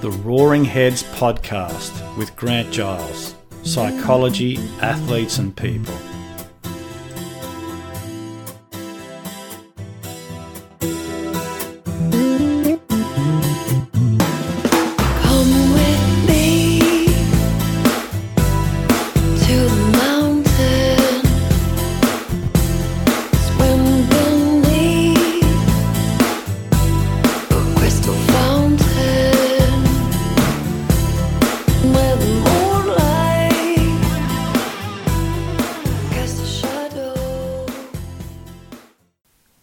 the Roaring Heads podcast with Grant Giles, psychology, athletes, and people.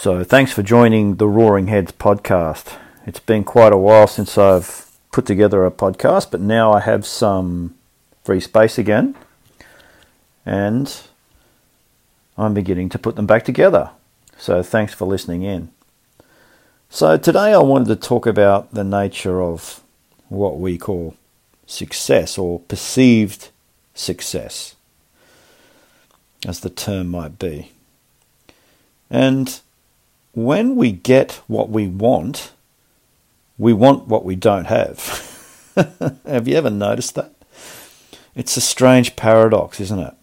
So, thanks for joining the Roaring Heads podcast. It's been quite a while since I've put together a podcast, but now I have some free space again, and I'm beginning to put them back together. So, thanks for listening in. So, today I wanted to talk about the nature of what we call success or perceived success, as the term might be. And when we get what we want, we want what we don't have. have you ever noticed that? It's a strange paradox, isn't it?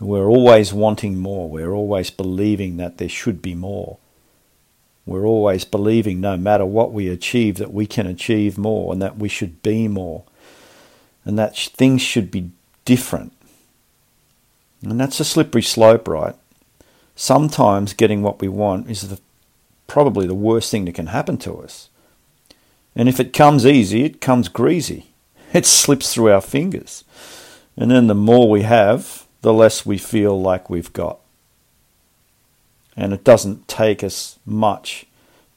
We're always wanting more. We're always believing that there should be more. We're always believing, no matter what we achieve, that we can achieve more and that we should be more and that things should be different. And that's a slippery slope, right? Sometimes getting what we want is the, probably the worst thing that can happen to us. And if it comes easy, it comes greasy. It slips through our fingers. And then the more we have, the less we feel like we've got. And it doesn't take us much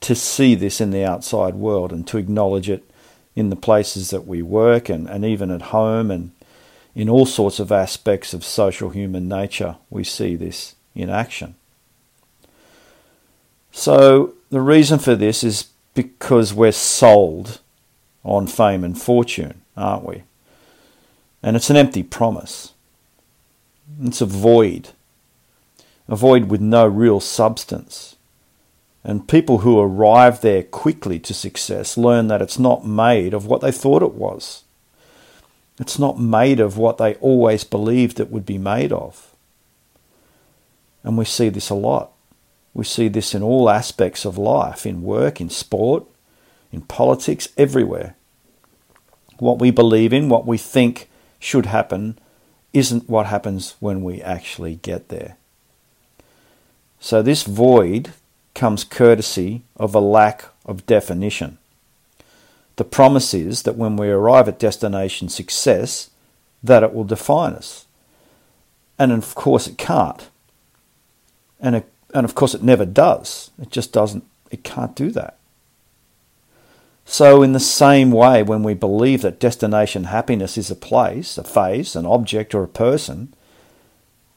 to see this in the outside world and to acknowledge it in the places that we work and, and even at home and in all sorts of aspects of social human nature. We see this in action. So, the reason for this is because we're sold on fame and fortune, aren't we? And it's an empty promise. It's a void, a void with no real substance. And people who arrive there quickly to success learn that it's not made of what they thought it was. It's not made of what they always believed it would be made of. And we see this a lot. We see this in all aspects of life, in work, in sport, in politics, everywhere. What we believe in, what we think should happen, isn't what happens when we actually get there. So this void comes courtesy of a lack of definition. The promise is that when we arrive at destination success, that it will define us. And of course it can't. And, it, and of course, it never does. It just doesn't, it can't do that. So, in the same way, when we believe that destination happiness is a place, a phase, an object, or a person,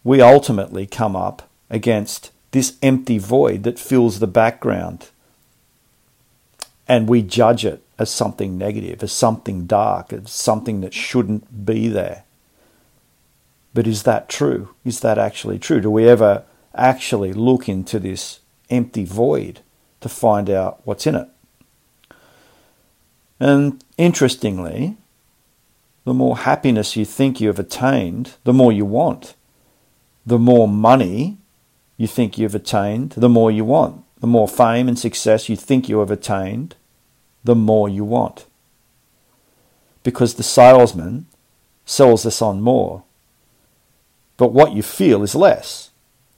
we ultimately come up against this empty void that fills the background. And we judge it as something negative, as something dark, as something that shouldn't be there. But is that true? Is that actually true? Do we ever actually look into this empty void to find out what's in it. And interestingly, the more happiness you think you have attained, the more you want. The more money you think you've attained, the more you want. The more fame and success you think you have attained, the more you want. Because the salesman sells us on more. But what you feel is less.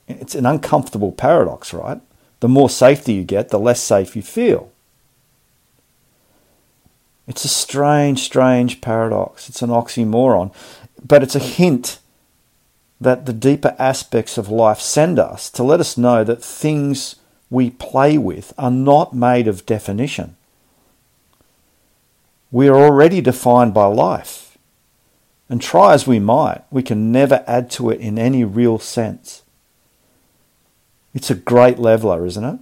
It's an uncomfortable paradox, right? The more safety you get, the less safe you feel. It's a strange, strange paradox. It's an oxymoron. But it's a hint that the deeper aspects of life send us to let us know that things we play with are not made of definition. We are already defined by life. And try as we might, we can never add to it in any real sense. It's a great leveler, isn't it?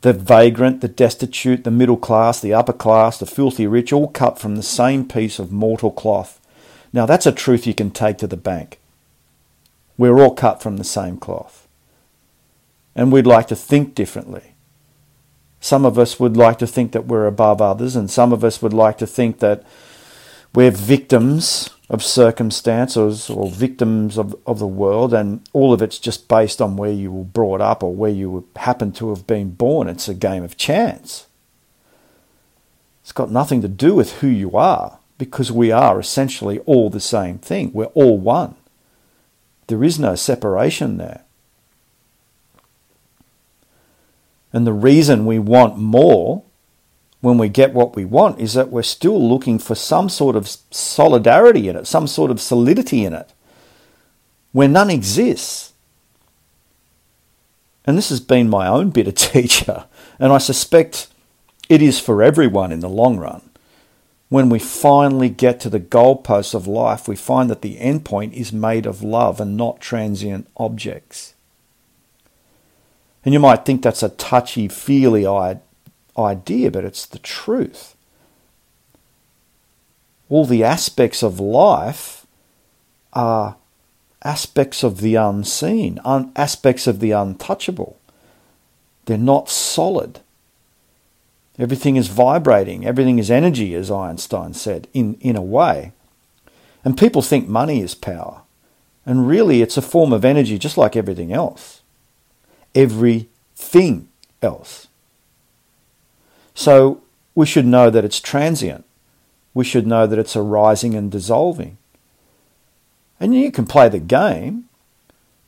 The vagrant, the destitute, the middle class, the upper class, the filthy rich, all cut from the same piece of mortal cloth. Now, that's a truth you can take to the bank. We're all cut from the same cloth. And we'd like to think differently. Some of us would like to think that we're above others, and some of us would like to think that we're victims of circumstances or victims of, of the world, and all of it's just based on where you were brought up or where you happen to have been born. It's a game of chance. It's got nothing to do with who you are because we are essentially all the same thing. We're all one. There is no separation there. And the reason we want more when we get what we want is that we're still looking for some sort of solidarity in it, some sort of solidity in it, where none exists. And this has been my own bitter teacher, and I suspect it is for everyone in the long run. When we finally get to the goalposts of life, we find that the endpoint is made of love and not transient objects. And you might think that's a touchy feely idea, but it's the truth. All the aspects of life are aspects of the unseen, un- aspects of the untouchable. They're not solid. Everything is vibrating, everything is energy, as Einstein said, in, in a way. And people think money is power. And really, it's a form of energy just like everything else. Everything else. So we should know that it's transient. We should know that it's arising and dissolving. And you can play the game,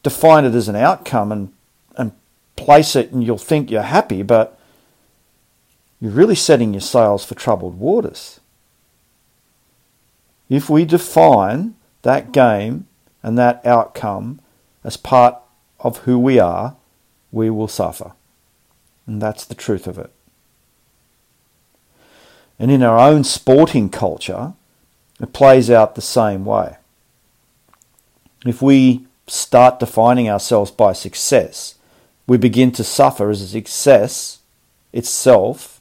define it as an outcome and, and place it, and you'll think you're happy, but you're really setting your sails for troubled waters. If we define that game and that outcome as part of who we are, we will suffer. And that's the truth of it. And in our own sporting culture, it plays out the same way. If we start defining ourselves by success, we begin to suffer as success itself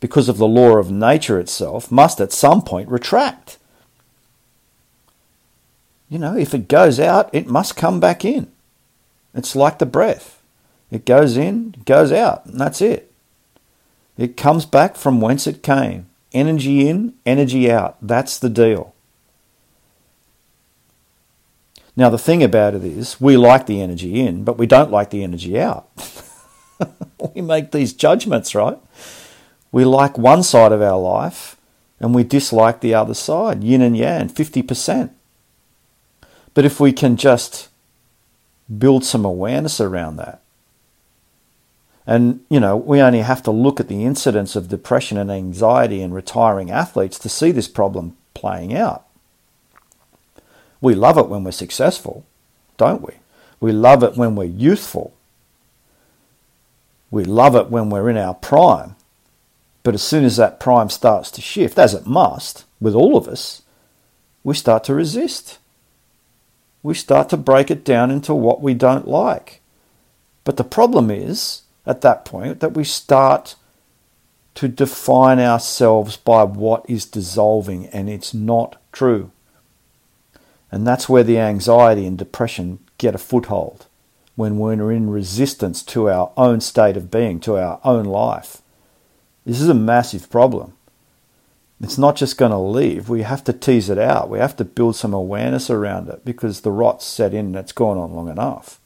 because of the law of nature itself, must at some point retract. You know, if it goes out, it must come back in. It's like the breath. It goes in, goes out, and that's it. It comes back from whence it came. Energy in, energy out. That's the deal. Now, the thing about it is, we like the energy in, but we don't like the energy out. we make these judgments, right? We like one side of our life and we dislike the other side, yin and yang, 50%. But if we can just build some awareness around that, and, you know, we only have to look at the incidence of depression and anxiety in retiring athletes to see this problem playing out. We love it when we're successful, don't we? We love it when we're youthful. We love it when we're in our prime. But as soon as that prime starts to shift, as it must with all of us, we start to resist. We start to break it down into what we don't like. But the problem is, at that point, that we start to define ourselves by what is dissolving, and it's not true. And that's where the anxiety and depression get a foothold when we're in resistance to our own state of being, to our own life. This is a massive problem. It's not just going to leave. We have to tease it out. We have to build some awareness around it because the rot's set in and it's gone on long enough.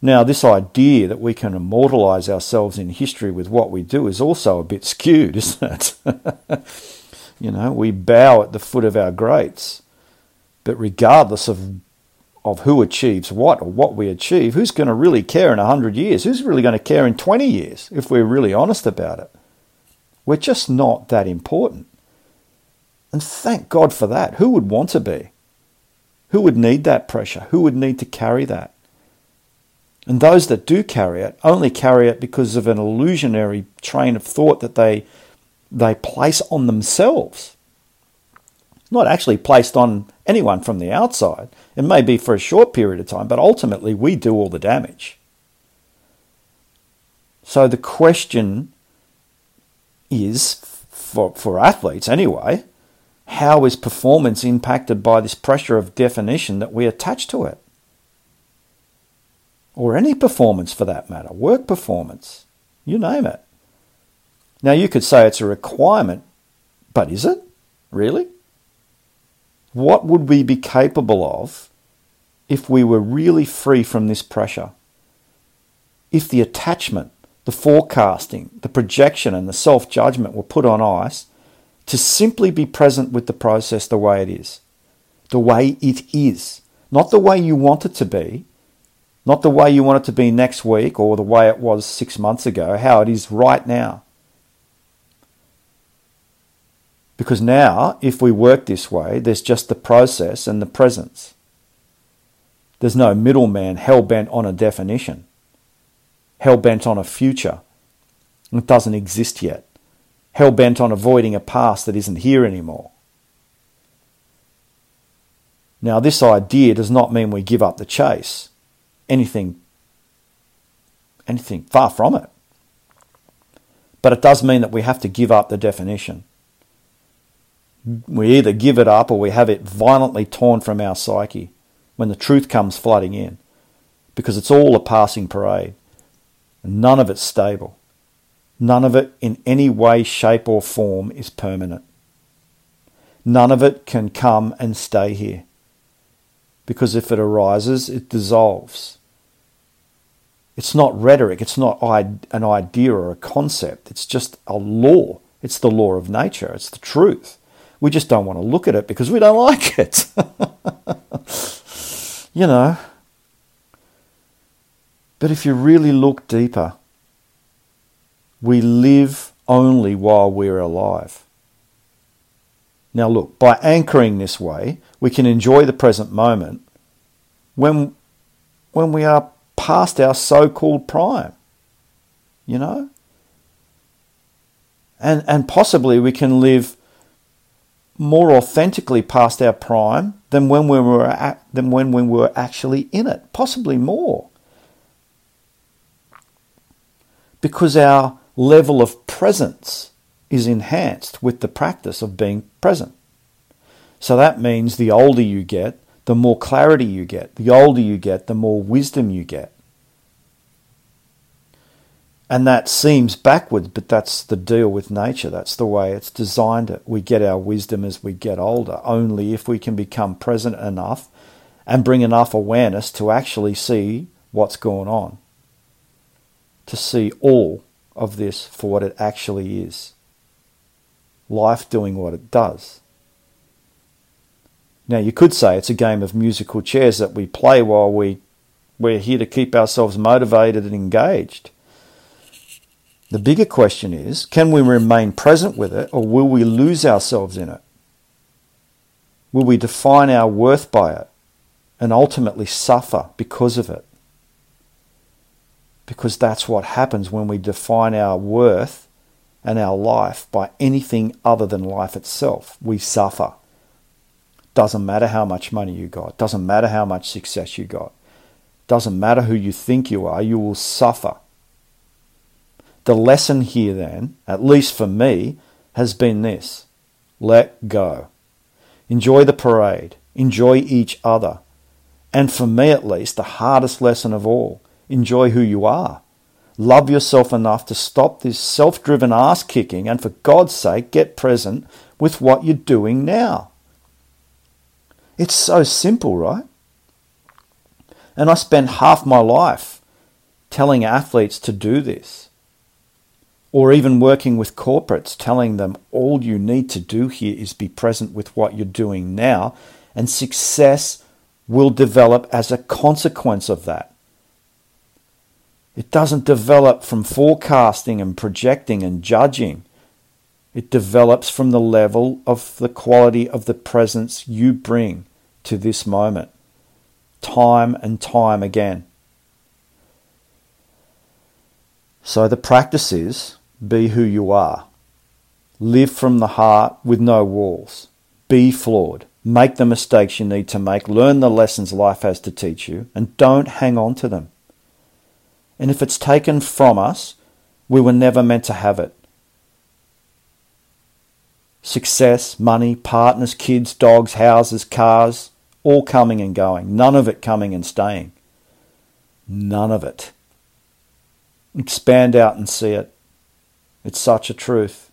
Now, this idea that we can immortalize ourselves in history with what we do is also a bit skewed, isn't it? you know, we bow at the foot of our greats. But regardless of of who achieves what or what we achieve, who's going to really care in 100 years? Who's really going to care in 20 years if we're really honest about it? We're just not that important. And thank God for that. Who would want to be? Who would need that pressure? Who would need to carry that? And those that do carry it only carry it because of an illusionary train of thought that they, they place on themselves not actually placed on anyone from the outside. It may be for a short period of time, but ultimately we do all the damage. So the question is, for, for athletes anyway, how is performance impacted by this pressure of definition that we attach to it? Or any performance for that matter, work performance, you name it. Now, you could say it's a requirement, but is it? Really? What would we be capable of if we were really free from this pressure? If the attachment, the forecasting, the projection, and the self judgment were put on ice to simply be present with the process the way it is, the way it is, not the way you want it to be, not the way you want it to be next week or the way it was six months ago, how it is right now. Because now, if we work this way, there's just the process and the presence. There's no middleman hell bent on a definition, hell bent on a future. It doesn't exist yet. Hell bent on avoiding a past that isn't here anymore. Now, this idea does not mean we give up the chase. Anything, anything far from it. But it does mean that we have to give up the definition. We either give it up or we have it violently torn from our psyche when the truth comes flooding in, because it's all a passing parade. None of it's stable. None of it in any way, shape, or form is permanent. None of it can come and stay here because if it arises, it dissolves. It's not rhetoric, it's not an idea or a concept, it's just a law. It's the law of nature, it's the truth. We just don't want to look at it because we don't like it. you know. But if you really look deeper, we live only while we're alive. Now, look, by anchoring this way, we can enjoy the present moment when, when we are past our so called prime, you know? And, and possibly we can live more authentically past our prime than when we were at, than when we were actually in it, possibly more. Because our level of presence is enhanced with the practice of being present. So that means the older you get, the more clarity you get. The older you get, the more wisdom you get. And that seems backwards, but that's the deal with nature. That's the way it's designed. We get our wisdom as we get older, only if we can become present enough and bring enough awareness to actually see what's going on. To see all of this for what it actually is. Life doing what it does. Now, you could say it's a game of musical chairs that we play while we, we're here to keep ourselves motivated and engaged. The bigger question is can we remain present with it or will we lose ourselves in it? Will we define our worth by it and ultimately suffer because of it? because that's what happens when we define our worth and our life by anything other than life itself. We suffer. Doesn't matter how much money you got, doesn't matter how much success you got, doesn't matter who you think you are, you will suffer. The lesson here, then, at least for me, has been this let go. Enjoy the parade, enjoy each other. And for me, at least, the hardest lesson of all Enjoy who you are. Love yourself enough to stop this self driven ass kicking and, for God's sake, get present with what you're doing now. It's so simple, right? And I spend half my life telling athletes to do this. Or even working with corporates, telling them all you need to do here is be present with what you're doing now, and success will develop as a consequence of that. It doesn't develop from forecasting and projecting and judging. It develops from the level of the quality of the presence you bring to this moment, time and time again. So the practice is be who you are. Live from the heart with no walls. Be flawed. Make the mistakes you need to make. Learn the lessons life has to teach you and don't hang on to them. And if it's taken from us, we were never meant to have it. Success, money, partners, kids, dogs, houses, cars, all coming and going, none of it coming and staying. None of it. Expand out and see it. It's such a truth.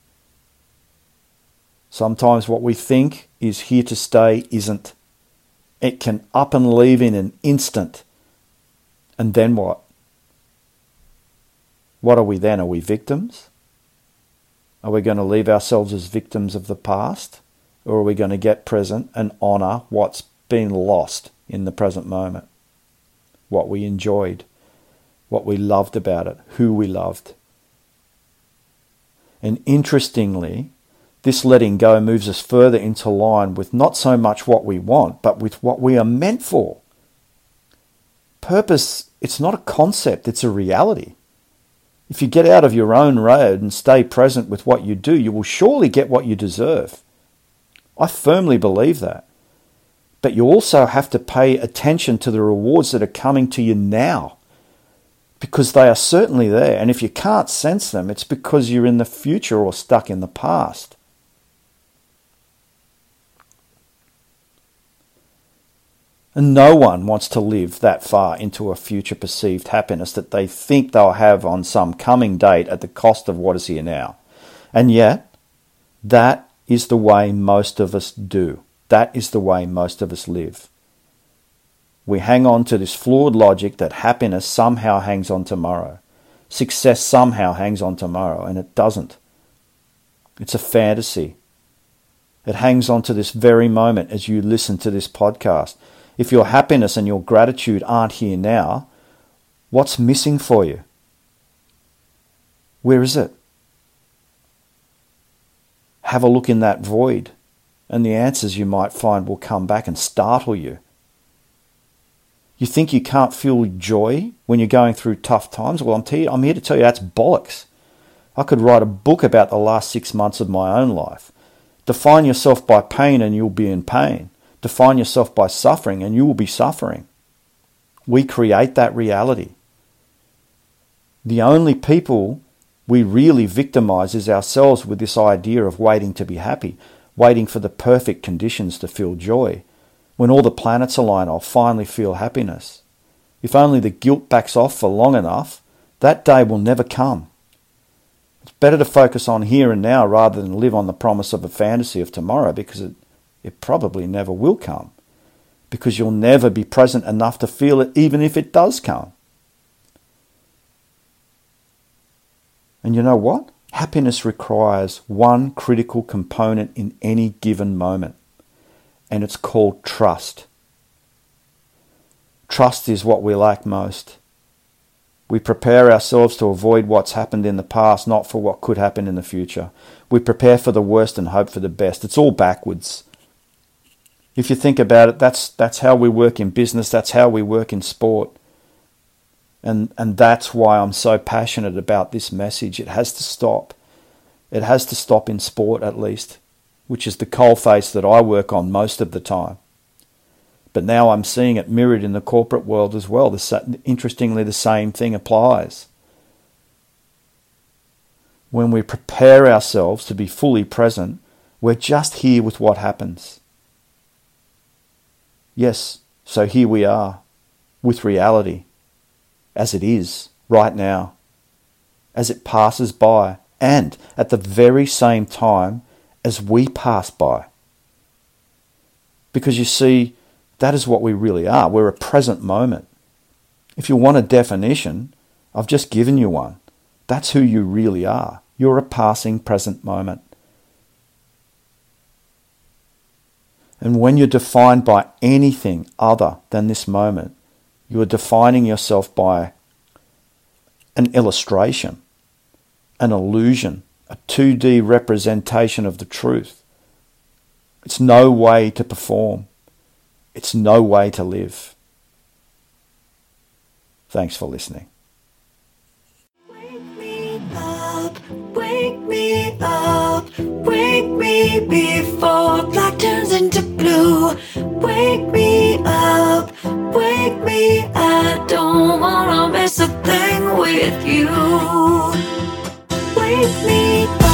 Sometimes what we think is here to stay isn't. It can up and leave in an instant. And then what? What are we then? Are we victims? Are we going to leave ourselves as victims of the past? Or are we going to get present and honour what's been lost in the present moment? What we enjoyed, what we loved about it, who we loved. And interestingly, this letting go moves us further into line with not so much what we want, but with what we are meant for. Purpose, it's not a concept, it's a reality. If you get out of your own road and stay present with what you do, you will surely get what you deserve. I firmly believe that. But you also have to pay attention to the rewards that are coming to you now because they are certainly there. And if you can't sense them, it's because you're in the future or stuck in the past. And no one wants to live that far into a future perceived happiness that they think they'll have on some coming date at the cost of what is here now. And yet, that is the way most of us do. That is the way most of us live. We hang on to this flawed logic that happiness somehow hangs on tomorrow. Success somehow hangs on tomorrow, and it doesn't. It's a fantasy. It hangs on to this very moment as you listen to this podcast. If your happiness and your gratitude aren't here now, what's missing for you? Where is it? Have a look in that void, and the answers you might find will come back and startle you. You think you can't feel joy when you're going through tough times? Well, I'm, te- I'm here to tell you that's bollocks. I could write a book about the last six months of my own life. Define yourself by pain and you'll be in pain. Define yourself by suffering and you will be suffering. We create that reality. The only people we really victimize is ourselves with this idea of waiting to be happy, waiting for the perfect conditions to feel joy. When all the planets align, I'll finally feel happiness. If only the guilt backs off for long enough, that day will never come. It's better to focus on here and now rather than live on the promise of a fantasy of tomorrow because it it probably never will come because you'll never be present enough to feel it, even if it does come. And you know what? Happiness requires one critical component in any given moment, and it's called trust. Trust is what we lack most. We prepare ourselves to avoid what's happened in the past, not for what could happen in the future. We prepare for the worst and hope for the best. It's all backwards. If you think about it, that's that's how we work in business. That's how we work in sport. And and that's why I'm so passionate about this message. It has to stop. It has to stop in sport at least, which is the coalface that I work on most of the time. But now I'm seeing it mirrored in the corporate world as well. The, interestingly, the same thing applies. When we prepare ourselves to be fully present, we're just here with what happens. Yes, so here we are, with reality, as it is, right now, as it passes by, and at the very same time as we pass by. Because you see, that is what we really are. We're a present moment. If you want a definition, I've just given you one. That's who you really are. You're a passing present moment. And when you're defined by anything other than this moment, you are defining yourself by an illustration, an illusion, a 2D representation of the truth. It's no way to perform, it's no way to live. Thanks for listening. Wake me up, wake me up, wake me before black turns into blue. Wake me up, wake me. I don't wanna miss a thing with you with me.